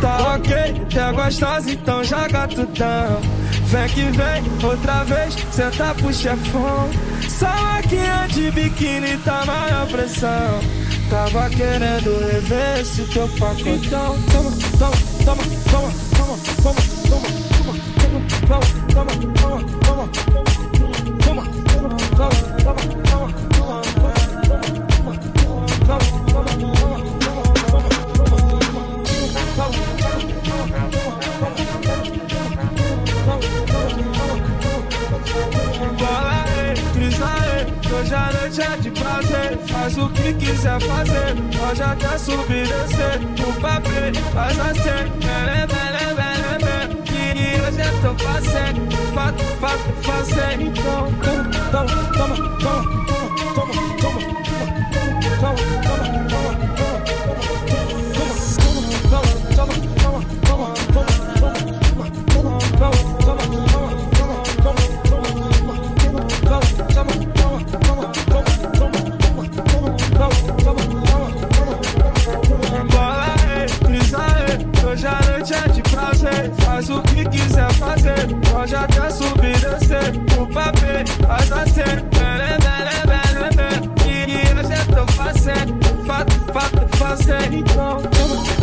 Tá ok, é gostosa, então joga tudão. Vem que vem, outra vez, senta pro chefão. Só que é de biquíni tá maior pressão. Tava querendo rever esse teu pacotão. Então, toma, toma, toma, toma, toma, toma, toma, toma. Hoje a noite é de prazer, faz o que quiser fazer. Pode até subir descer, o papel faz assim. Bele, bele, bele, bele. Que hoje eu tô fazendo, fato, faz o que quiser fazer. Pode até subir e descer. O papel faz cena. E eu já tô fazendo. Fato, fato, fazendo. Então.